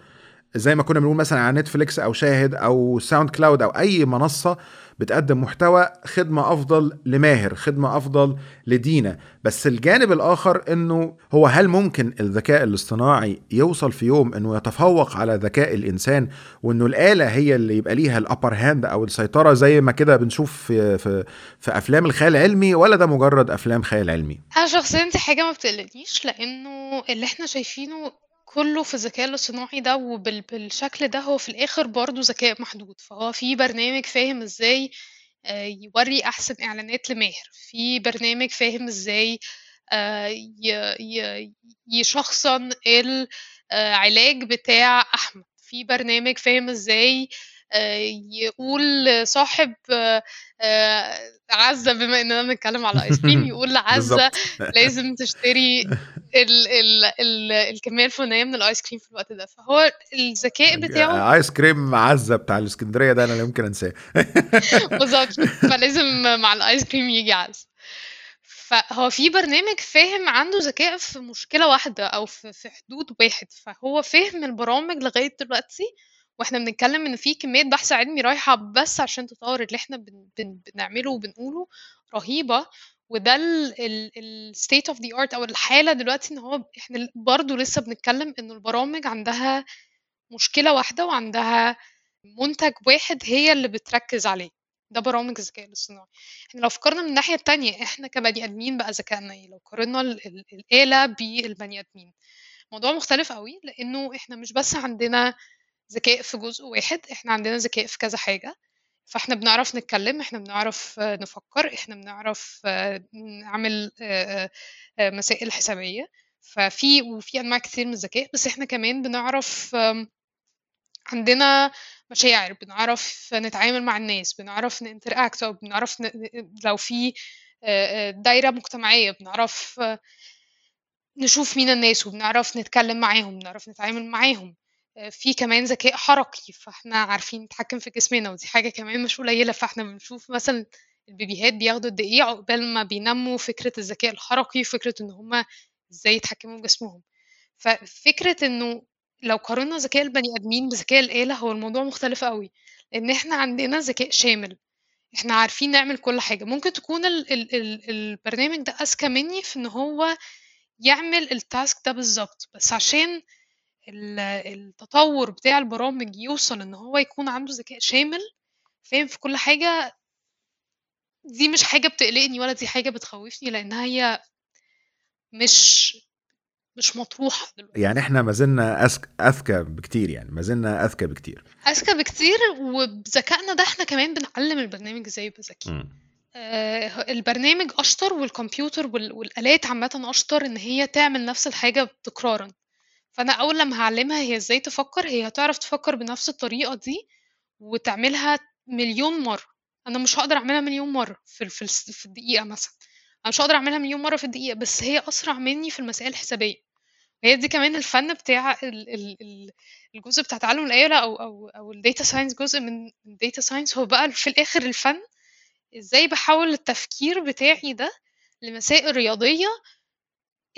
زي ما كنا بنقول مثلا على نتفليكس أو شاهد أو ساوند كلاود أو أي منصة بتقدم محتوى خدمة أفضل لماهر خدمة أفضل لدينا. بس الجانب الآخر أنه هو هل ممكن الذكاء الاصطناعي يوصل في يوم أنه يتفوق على ذكاء الإنسان وأنه الآلة هي اللي يبقى ليها ال upper hand أو السيطرة زي ما كده بنشوف في, في, في أفلام الخيال العلمي ولا ده مجرد أفلام خيال علمي؟ أنا شخصيا دي حاجة ما بتقلقنيش لأنه اللي إحنا شايفينه كله في الذكاء الاصطناعي ده وبالشكل ده هو في الآخر برضه ذكاء محدود. فهو في برنامج فاهم إزاي آه، يوري أحسن إعلانات لماهر. في برنامج فاهم إزاي آه، يشخصن العلاج بتاع أحمد. في برنامج فاهم إزاي آه، يقول صاحب عزة بما إننا بنتكلم على ice cream يقول لعزة لازم تشتري ال ال ال الكمية الفلانية من ال ice cream في الوقت ده. فهو الذكاء بتاعه ice cream عزة بتاع الإسكندرية ده أنا لا يمكن أنساه. بالظبط. فلازم مع ال ice cream يجي عزة فهو في برنامج فاهم عنده ذكاء في مشكلة واحدة أو في, في حدود واحد. فهو فاهم البرامج لغاية دلوقتي وإحنا بنتكلم إن في كمية بحث علمي رايحة بس عشان تطور اللي إحنا بن بن بنعمله وبنقوله رهيبة. وده ال state of the art أو الحالة دلوقتي إن هو إحنا برضه لسه بنتكلم ان البرامج عندها مشكلة واحدة وعندها منتج واحد هي اللي بتركز عليه. ده برامج الذكاء الاصطناعي. إحنا لو فكرنا من الناحية التانية إحنا كبني آدمين بقى ذكائنا إيه؟ لو قارنا الآلة بالبني آدمين. موضوع مختلف قوي لأنه إحنا مش بس عندنا ذكاء في جزء واحد إحنا عندنا ذكاء في كذا حاجة. فإحنا بنعرف نتكلم إحنا بنعرف آه، نفكر إحنا بنعرف آه، نعمل آه، مسائل حسابية. ففي وفي أنواع كتير من الذكاء بس إحنا كمان بنعرف عندنا مشاعر بنعرف نتعامل مع الناس بنعرف نinteract أو بنعرف ن... لو في دايرة مجتمعية بنعرف نشوف مين الناس وبنعرف نتكلم معاهم بنعرف نتعامل معاهم. في كمان ذكاء حركي فإحنا عارفين نتحكم في جسمنا ودي حاجة كمان مش قليلة فإحنا بنشوف مثلا البيبيهات بياخدوا قد إيه عقبال ما بينموا فكرة الذكاء الحركي وفكرة إن هما إزاي يتحكموا في جسمهم. ففكرة إنه لو قارنا ذكاء البني آدمين بذكاء الآلة هو الموضوع مختلف قوي لأن إحنا عندنا ذكاء شامل. إحنا عارفين نعمل كل حاجة. ممكن تكون ال ال ال البرنامج ده أذكى مني في إن هو يعمل التاسك ده بالظبط. بس عشان التطور بتاع البرامج يوصل إن هو يكون عنده ذكاء شامل فاهم؟ في كل حاجة دي مش حاجة بتقلقني ولا دي حاجة بتخوفني لأنها هي مش مش مطروحة دلوقتي. يعني إحنا ما زلنا أذكى بكتير يعني ما زلنا أذكى بكتير. أذكى بكتير وبذكائنا ده إحنا كمان بنعلم البرنامج إزاي يبقى ذكي آه البرنامج أشطر والكمبيوتر والآلات عامة أشطر إن هي تعمل نفس الحاجة تكرارا فأنا أول لما هعلمها هي إزاي تفكر هي هتعرف تفكر بنفس الطريقة دي وتعملها مليون مرة. أنا مش هقدر أعملها مليون مرة في في, في الدقيقة مثلا. أنا مش هقدر أعملها مليون مرة في الدقيقة بس هي أسرع مني في المسائل الحسابية. هي دي كمان الفن بتاع الجزء بتاع تعلم الآلة أو أو أو ال data science جزء من ال data science هو بقى في الآخر الفن إزاي بحول التفكير بتاعي ده لمسائل رياضية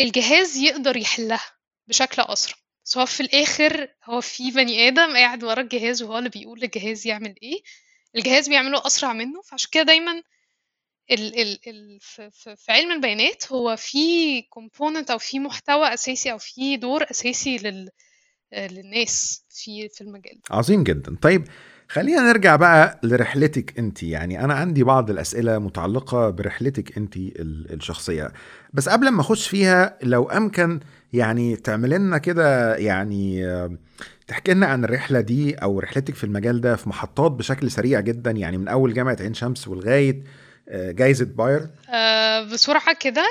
الجهاز يقدر يحلها. بشكل أسرع. بس هو في الآخر هو في بني آدم قاعد ورا الجهاز وهو اللي بيقول للجهاز يعمل إيه. الجهاز بيعمله أسرع منه فعشان كده دايما ال ال ال في, علم البيانات هو في component أو في محتوى أساسي أو في دور أساسي لل للناس في في المجال. عظيم جدا. طيب خلينا نرجع بقى لرحلتك انت. يعني أنا عندي بعض الأسئلة متعلقة برحلتك انت الشخصية. بس قبل ما أخش فيها لو أمكن يعني تعمل لنا كده يعني تحكي لنا عن الرحلة دي أو رحلتك في المجال ده في محطات بشكل سريع جدا. يعني من أول جامعة عين شمس ولغاية آه، جايزة باير أه بسرعة كده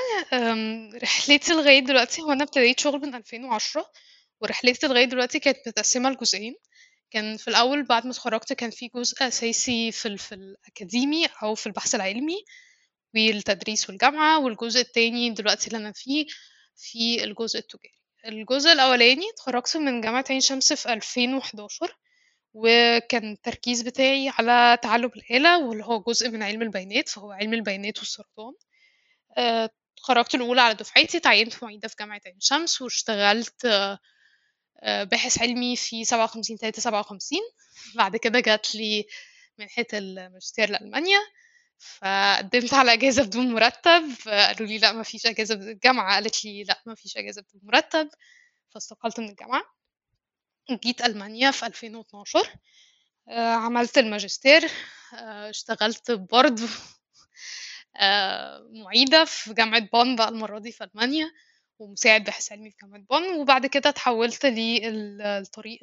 رحلتي لغاية دلوقتي هو أنا ابتديت شغل من 2010 ورحلتي لغاية دلوقتي كانت متقسمة لجزئين. كان في الأول بعد ما اتخرجت كان في جزء أساسي في, ال... في الأكاديمي أو في البحث العلمي والتدريس والجامعة والجزء التاني دلوقتي اللي أنا فيه في الجزء التجاري. الجزء الأولاني اتخرجت من جامعة عين شمس في 2011 وكان التركيز بتاعي على تعلم الآلة واللي هو جزء من علم البيانات فهو علم البيانات والسرطان. آه، اتخرجت الأولى على دفعتي تعينت معيدة في جامعة عين شمس واشتغلت باحث علمي في 57 3 57 بعد كده جات لي منحة الماجستير لألمانيا. فقدمت على إجازة بدون مرتب. قالوا لي لا ما فيش إجازة الجامعة قالت لي لا ما فيش إجازة بدون مرتب. فاستقلت من الجامعة. جيت ألمانيا في 2012 آه، عملت الماجستير. آه، اشتغلت برضه معيدة في جامعة بون بقى المرة دي في ألمانيا. ومساعد باحث علمي في جامعة بون وبعد كده اتحولت للطريق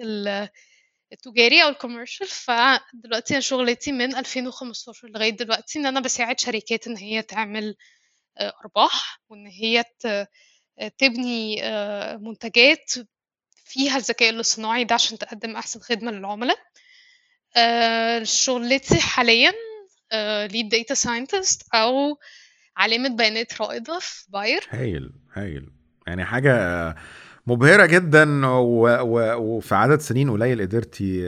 التجاري أو ال commercial. فدلوقتي أنا شغلتي من 2015 لغاية دلوقتي إن أنا بساعد شركات إن هي تعمل آه، أرباح وإن هي تبني آه، منتجات فيها الذكاء الاصطناعي ده عشان تقدم أحسن خدمة للعملاء. آه، شغلتي حاليا lead data scientist أو عالمة بيانات رائدة في باير. هايل هايل. يعني حاجة مبهرة جدا وفي عدد سنين قليل قدرتي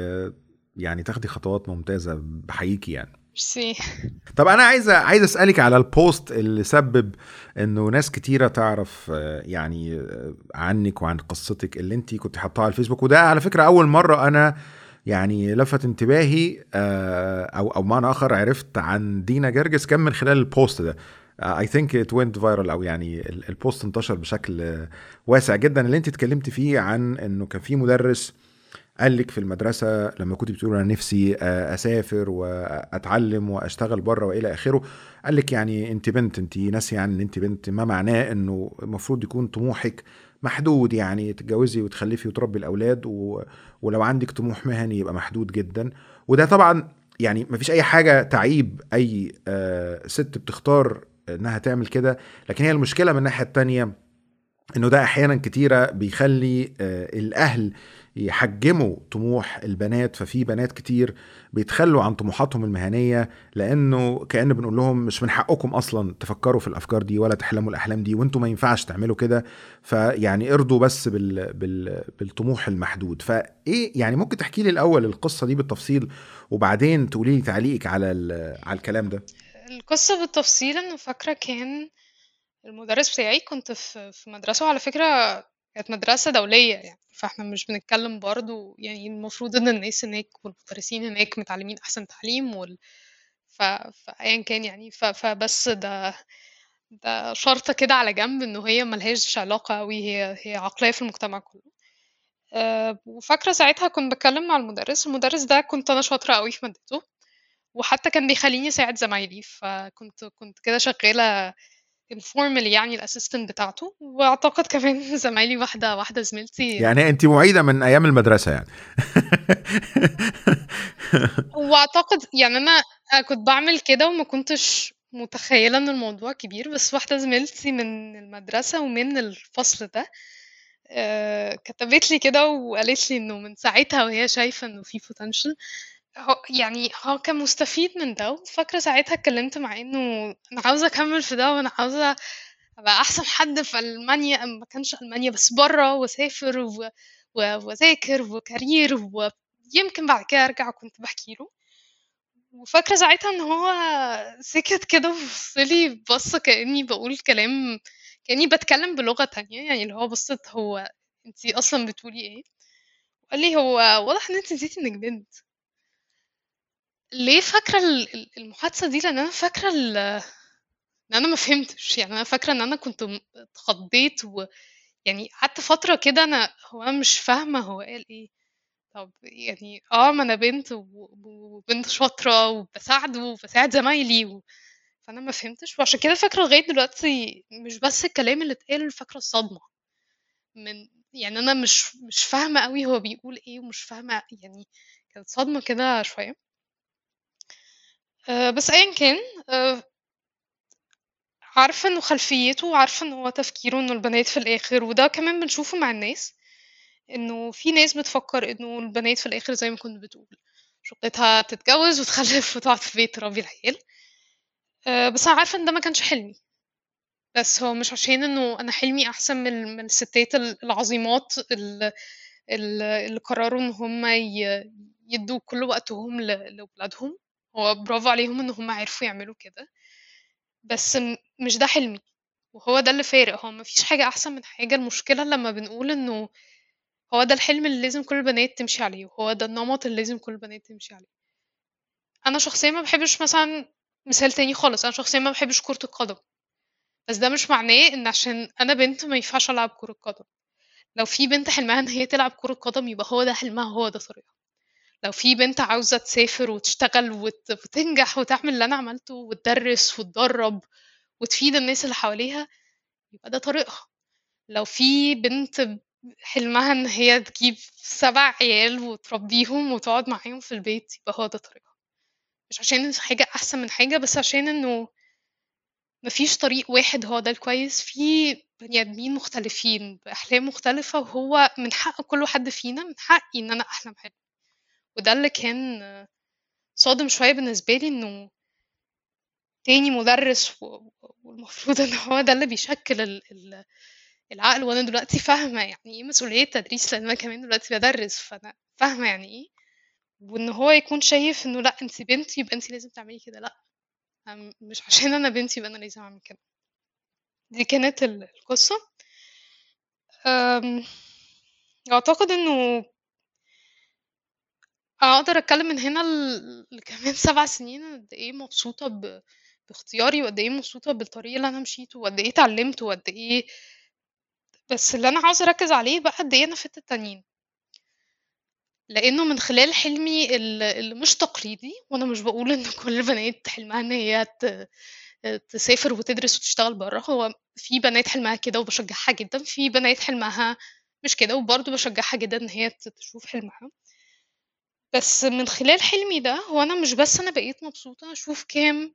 يعني تاخدي خطوات ممتازة بحييكي يعني. ميرسي. طب أنا عايز عايز أسألك على ال post اللي سبب إنه ناس كتيرة تعرف يعني عنك وعن قصتك اللي انت كنت حاطاها على الفيسبوك. وده على فكرة أول مرة أنا يعني لفت انتباهي أو أو معنى آخر عرفت عن دينا جرجس كان من خلال ال post ده. I think it went viral أو يعني ال post انتشر بشكل واسع جدا. اللي أنت اتكلمت فيه عن إنه كان في مدرس قال لك في المدرسة لما كنت بتقول أنا نفسي أسافر وأتعلم وأشتغل بره وإلى آخره قال لك يعني أنت بنت أنت ناسية يعني أن أنت بنت ما معناه أنه المفروض يكون طموحك محدود يعني تتجوزي وتخلفي وتربي الأولاد و... ولو عندك طموح مهني يبقى محدود جدا. وده طبعا يعني مفيش أي حاجة تعيب أي آه، ست بتختار إنها تعمل كده. لكن هي المشكلة من الناحية التانية إنه ده أحيانا كتيرة بيخلي آه، الأهل يحجموا طموح البنات. ففي بنات كتير بيتخلوا عن طموحاتهم المهنية لأنه كأن بنقول لهم مش من حقكم أصلا تفكروا في الأفكار دي ولا تحلموا الأحلام دي وأنتم ما ينفعش تعملوا كده. فيعني ارضوا بس بال... بال... بالطموح المحدود. فإيه يعني ممكن تحكي لي الأول القصة دي بالتفصيل وبعدين تقولي لي تعليقك على. على الكلام ده؟ القصة بالتفصيل إنه فاكرة كان المدرس بتاعي كنت في مدرسة وعلى فكرة كانت مدرسة دولية يعني فإحنا مش بنتكلم برضو يعني المفروض إن الناس هناك والمدرسين هناك متعلمين أحسن تعليم وال... ف... فايا كان يعني ف... فبس ده ده شرطة كده على جنب إنه هي ملهاش علاقة أوي هي هي عقلية في المجتمع كله. أه وفاكرة ساعتها كنت بتكلم مع المدرس المدرس ده كنت أنا شاطرة أوي في مادته. وحتى كان بيخليني أساعد زمايلي فكنت كنت كده شغالة informally يعني الأسيستنت بتاعته وأعتقد كمان زمايلي واحدة واحدة زميلتي يعني انت معيدة من أيام المدرسة يعني. وأعتقد يعني أنا أنا كنت بعمل كده وما كنتش متخيلة إن الموضوع كبير بس واحدة زميلتي من المدرسة ومن الفصل ده آه، كتبت لي كده وقالت لي إنه من ساعتها وهي شايفة إنه في potential هو يعني هو كان مستفيد من ده وفاكرة ساعتها اتكلمت معاه إنه أنا عاوزة أكمل في ده وأنا عاوزة أبقى أحسن حد في ألمانيا ما كانش ألمانيا بس بره وأسافر و- و- وأذاكر وكارير ويمكن بعد كده أرجع كنت بحكي له. وفاكرة ساعتها إن هو سكت كده وبصلي بصة كأني بقول كلام كأني بتكلم بلغة تانية يعني اللي هو بصت هو أنتي أصلا بتقولي إيه؟ وقال لي هو واضح إن انت نسيتي إنك بنت. ليه فاكرة ال- ال- المحادثة دي؟ لأن أنا فاكرة ال- إن أنا ما فهمتش. يعني أنا فاكرة إن أنا كنت م- اتخضيت ويعني قعدت فترة كده أنا هو أنا مش فاهمة هو قال إيه. طب يعني آه ما أنا بنت وبنت شاطرة وبساعده وبساعد زمايلي و... فأنا ما فهمتش. وعشان كده فاكرة لغاية دلوقتي مش بس الكلام اللي اتقال فاكرة الصدمة. من يعني أنا مش مش فاهمة قوي هو بيقول إيه ومش فاهمة يعني كانت صدمة كده شوية. أه بس ايا كان أه عارفة إنه خلفيته وعارفة ان هو تفكيره إنه البنات في الآخر وده كمان بنشوفه مع الناس إنه في ناس بتفكر إنه البنات في الآخر زي ما كنت بتقول شغلتها تتجوز وتخلف وتقعد في بيت تربي العيال. أه بس أنا عارفة إن ده ما كانش حلمي. بس هو مش عشان إنه أنا حلمي أحسن من من الستات ال- العظيمات ال- ال- اللي قرروا إن هم يدوا كل وقتهم ل- لأولادهم. هو برافو عليهم إن هم عرفوا يعملوا كده. بس مش ده حلمي. وهو ده اللي فارق. هو مفيش حاجة أحسن من حاجة. المشكلة لما بنقول إنه هو ده الحلم اللي لازم كل البنات تمشي عليه وهو ده النمط اللي لازم كل البنات تمشي عليه. أنا شخصيا ما بحبش مثلا مثال تاني خالص. أنا شخصيا ما بحبش كرة القدم. بس ده مش معناه إن عشان أنا بنت ما ينفعش ألعب كرة قدم. لو في بنت حلمها إن هي تلعب كرة قدم يبقى هو ده حلمها هو ده طريقها. لو في بنت عاوزة تسافر وتشتغل وت... وتنجح وتعمل اللي أنا عملته وتدرس وتدرب وتفيد الناس اللي حواليها يبقى ده طريقها. لو في بنت حلمها إن هي تجيب سبع عيال وتربيهم وتقعد معاهم في البيت يبقى هو ده طريقها. مش عشان حاجة أحسن من حاجة بس عشان إنه مفيش طريق واحد هو ده الكويس. في بني آدمين مختلفين بأحلام مختلفة وهو من حق كل حد فينا من حقي إن أنا أحلم حلم. وده اللي كان صادم شوية بالنسبة لي إنه تاني مدرس والمفروض إن هو ده اللي بيشكل ال- ال- العقل وأنا دلوقتي فاهمة يعني إيه مسؤولية تدريس لأن أنا كمان دلوقتي بدرس فأنا فاهمة يعني إيه. وإن هو يكون شايف إنه لأ أنتِ بنت يبقى أنتِ لازم تعملي كده لأ. مش عشان أنا بنت يبقى أنا لازم أعمل كده. دي كانت ال- القصة. أعتقد إنه أقدر أتكلم من هنا ل- لكمان سبع سنين قد إيه مبسوطة ب... باختياري وقد إيه مبسوطة بالطريق اللي أنا مشيته وقد إيه اتعلمت وقد إيه بس اللي أنا عاوزة أركز عليه بقى قد إيه أنا فدت التانيين. لأنه من خلال حلمي ال- اللي مش تقليدي وأنا مش بقول إن كل البنات حلمها إن هي ت... تسافر وتدرس وتشتغل بره هو في بنات حلمها كده وبشجعها جدا في بنات حلمها مش كده وبرضه بشجعها جدا إن هي تشوف حلمها. بس من خلال حلمي ده هو أنا مش بس أنا بقيت مبسوطة أشوف كام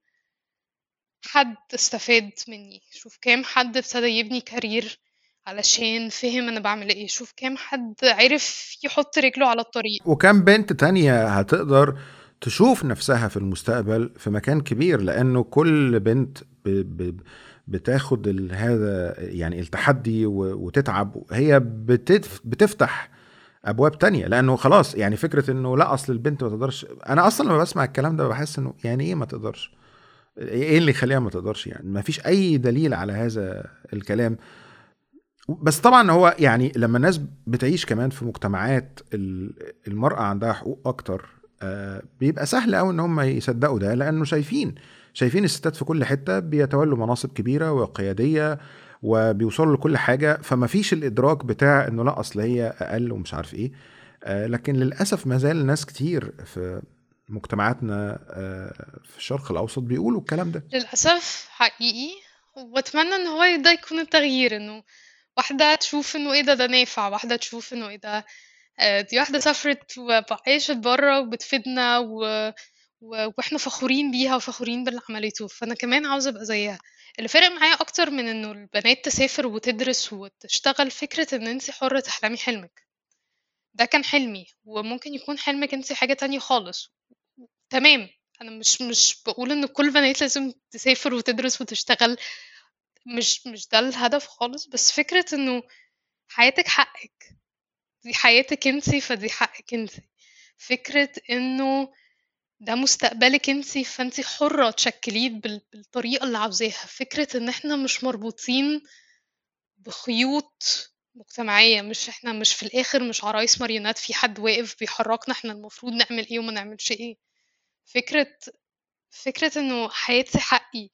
حد استفاد مني شوف كام حد ابتدى يبني كارير علشان فهم أنا بعمل إيه شوف كام حد عرف يحط رجله على الطريق. وكم بنت تانية هتقدر تشوف نفسها في المستقبل في مكان كبير لأنه كل بنت ب ب بتاخد هذا يعني التحدي و- وتتعب هي بتف بتفتح أبواب تانية لأنه خلاص يعني فكرة إنه لا أصل البنت ما تقدرش أنا أصلا لما بسمع الكلام ده بحس إنه يعني إيه ما تقدرش؟ إيه اللي يخليها ما تقدرش يعني؟ ما فيش أي دليل على هذا الكلام. بس طبعا هو يعني لما الناس بتعيش كمان في مجتمعات ال- المرأة عندها حقوق أكتر آه، بيبقى سهل قوي إن هم يصدقوا ده لأنه شايفين شايفين الستات في كل حتة بيتولوا مناصب كبيرة وقيادية وبيوصلوا لكل حاجة فما فيش الإدراك بتاع إنه لا أصل هي أقل ومش عارف إيه. آه، لكن للأسف ما زال ناس كتير في مجتمعاتنا آه، في الشرق الأوسط بيقولوا الكلام ده. للأسف حقيقي وأتمنى إن هو ده يكون التغيير إنه واحدة تشوف إنه إيه ده ده نافع واحدة تشوف إنه إيه ده آه، دي واحدة سافرت وعاشت برا وبتفيدنا و... وإحنا فخورين بيها وفخورين باللي عملته. فأنا كمان عاوزة أبقى زيها. اللي فرق معايا أكتر من إنه البنات تسافر وتدرس وتشتغل فكرة إن انتي حرة تحلمي حلمك. ده كان حلمي وممكن يكون حلمك انتي حاجة تانية خالص. تمام أنا مش مش بقول إن كل البنات لازم تسافر وتدرس وتشتغل مش مش ده الهدف خالص بس فكرة إنه حياتك حقك دي حياتك انتي فدي حقك انتي فكرة إنه ده مستقبلك انتي فانتي حرة تشكليه بال- بالطريقة اللي عاوزاها. فكرة إن إحنا مش مربوطين بخيوط مجتمعية مش إحنا مش في الآخر مش عرايس ماريونات في حد واقف بيحركنا إحنا المفروض نعمل إيه وما نعملش إيه. فكرة فكرة إنه حياتي حقي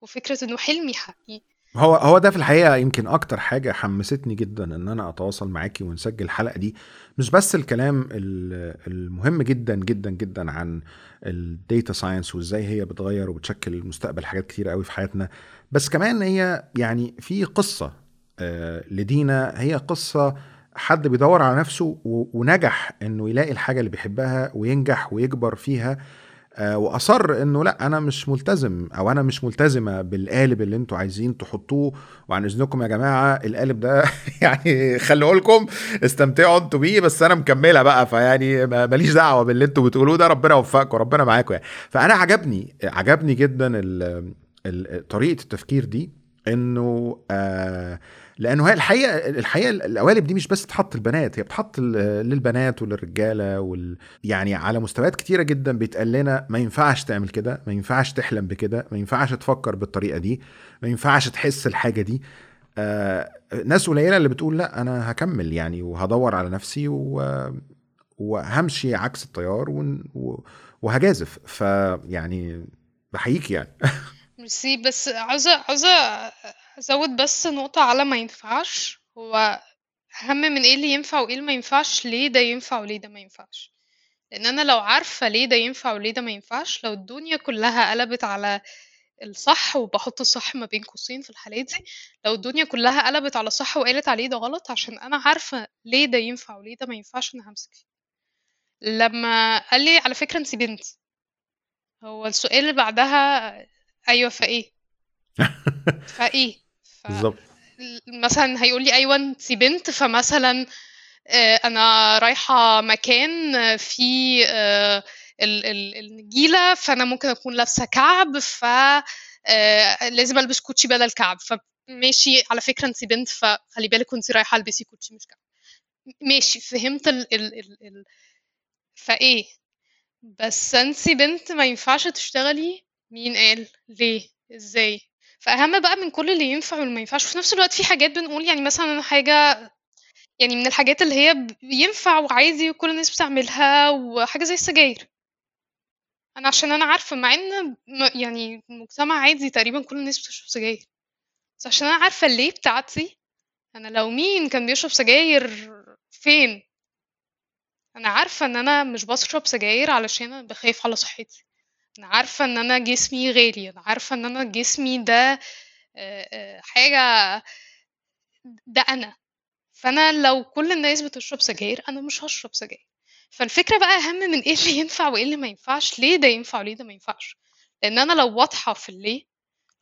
وفكرة إنه حلمي حقي هو هو ده في الحقيقة يمكن أكتر حاجة حمستني جدا إن أنا أتواصل معاكي ونسجل الحلقة دي. مش بس الكلام ال- المهم جدا جدا جدا عن ال data science وإزاي هي بتغير وبتشكل مستقبل حاجات كتير قوي في حياتنا بس كمان هي يعني في قصة آه، لدينا. هي قصة حد بيدور على نفسه ونجح إنه يلاقي الحاجة اللي بيحبها وينجح ويكبر فيها. وأصر إنه لا أنا مش ملتزم أو أنا مش ملتزمة بالقالب اللي أنتوا عايزين تحطوه وعن إذنكم يا جماعة القالب ده يعني خلوه لكم استمتعوا أنتوا بيه بس أنا مكملة بقى فيعني ما- ماليش دعوة باللي أنتوا بتقولوه ده ربنا يوفقكم ربنا معاكم يعني. فأنا عجبني عجبني جدا طريقة التفكير دي إنه آه لأنه هي الحقيقة الحقيقة القوالب دي مش بس بتحط البنات هي بتحط للبنات وللرجالة وال يعني على مستويات كتيرة جدا بيتقال لنا ما ينفعش تعمل كده ما ينفعش تحلم بكده ما ينفعش تفكر بالطريقة دي ما ينفعش تحس الحاجة دي. آه ناس قليلة اللي بتقول لا أنا هكمل يعني وهدور على نفسي و... وهمشي عكس التيار ون... و... وهجازف. فيعني بحييك يعني. ميرسي بس عاوزة عاوزة أزود بس نقطة على ما ينفعش. هو أهم من إيه اللي ينفع وإيه اللي ما ينفعش؟ ليه ده ينفع وليه ده ما ينفعش؟ لأن أنا لو عارفة ليه ده ينفع وليه ده ما ينفعش لو الدنيا كلها قلبت على الصح وبحط الصح ما بين قوسين في الحالة دي لو الدنيا كلها قلبت على صح وقالت عليه ده غلط عشان أنا عارفة ليه ده ينفع وليه ده ما ينفعش أنا همسك فيه. لما قال لي على فكرة انتي بنت هو السؤال اللي بعدها أيوه فإيه؟ فإيه؟ ف... بالظبط مثلا هيقول لي أيوه انتي بنت فمثلا آه، أنا رايحة مكان فيه آه، ال- ال- النجيلة فأنا ممكن أكون لابسة كعب ف آه، لازم ألبس كوتشي بدل كعب. فماشي على فكرة انتي بنت فخلي بالك وانتي رايحة ألبسي كوتشي مش كعب. ماشي فهمت ال ال ال ال فإيه؟ بس انتي بنت ما ينفعش تشتغلي؟ مين قال؟ ليه؟ إزاي؟ فأهم بقى من كل اللي ينفع واللي ما ينفعش. وفي نفس الوقت في حاجات بنقول يعني مثلا حاجة يعني من الحاجات اللي هي ب- ينفع وعادي وكل الناس بتعملها وحاجة زي السجاير. أنا عشان أنا عارفة مع م- يعني مجتمع عادي تقريبا كل الناس بتشرب سجاير. بس عشان أنا عارفة ليه بتاعتي أنا لو مين كان بيشرب سجاير فين؟ أنا عارفة إن أنا مش بشرب سجاير علشان أنا بخاف على صحتي. أنا عارفة إن أنا جسمي غالي أنا عارفة إن أنا جسمي ده حاجة ده أنا. فأنا لو كل الناس بتشرب سجاير أنا مش هشرب سجاير. فالفكرة بقى أهم من إيه اللي ينفع وإيه اللي ما ينفعش ليه ده ينفع وليه ده ما ينفعش؟ لأن أنا لو واضحة في الليه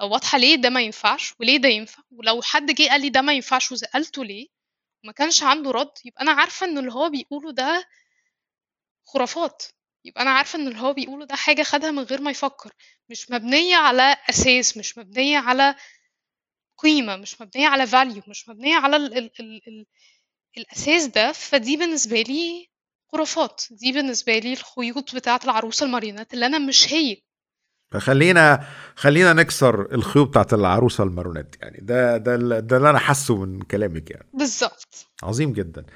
لو واضحة ليه ده ما ينفعش وليه ده ينفع ولو حد جه قال لي ده ما ينفعش وسألته ليه وما كانش عنده رد يبقى أنا عارفة إن اللي هو بيقوله ده خرافات. يبقى أنا عارفة إن اللي هو بيقوله ده حاجة خدها من غير ما يفكر مش مبنية على أساس مش مبنية على قيمة مش مبنية على value مش مبنية على ال ال ال ال الأساس ده. فدي بالنسبة لي خرافات دي بالنسبة لي الخيوط بتاعة العروسة الماريونات اللي أنا مش هي. فخلينا خلينا نكسر الخيوط بتاعت العروسة المارونات يعني ده ده ده اللي أنا حاسه من كلامك يعني. بالظبط. عظيم جدا.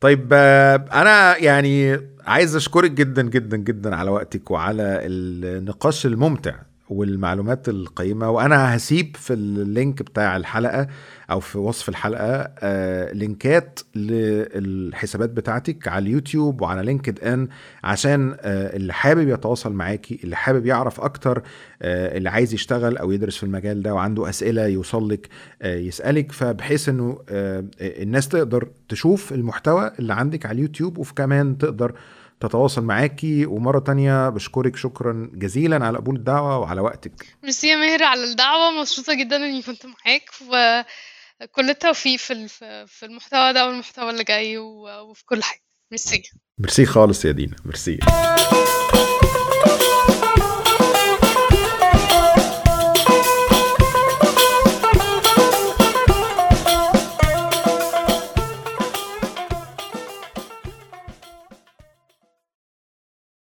طيب آه، أنا يعني عايز أشكرك جدا جدا جدا على وقتك وعلى النقاش الممتع. والمعلومات القيمة وأنا هسيب في اللينك بتاع الحلقة أو في وصف الحلقة آه، لينكات للحسابات بتاعتك على اليوتيوب وعلى لينكد إن عشان آه، اللي حابب يتواصل معاكي اللي حابب يعرف أكتر آه، اللي عايز يشتغل أو يدرس في المجال ده وعنده أسئلة يوصل لك آه، يسألك فبحيث إنه آه، الناس تقدر تشوف المحتوى اللي عندك على اليوتيوب وفي كمان تقدر تتواصل معاكي ومرة تانية بشكرك شكرا جزيلا على قبول الدعوة وعلى وقتك. ميرسي يا ماهر على الدعوة مبسوطة جدا إني كنت معاك وكل التوفيق في في المحتوى ده والمحتوى اللي جاي وفي كل حاجة. ميرسي. ميرسي خالص يا دينا ميرسي.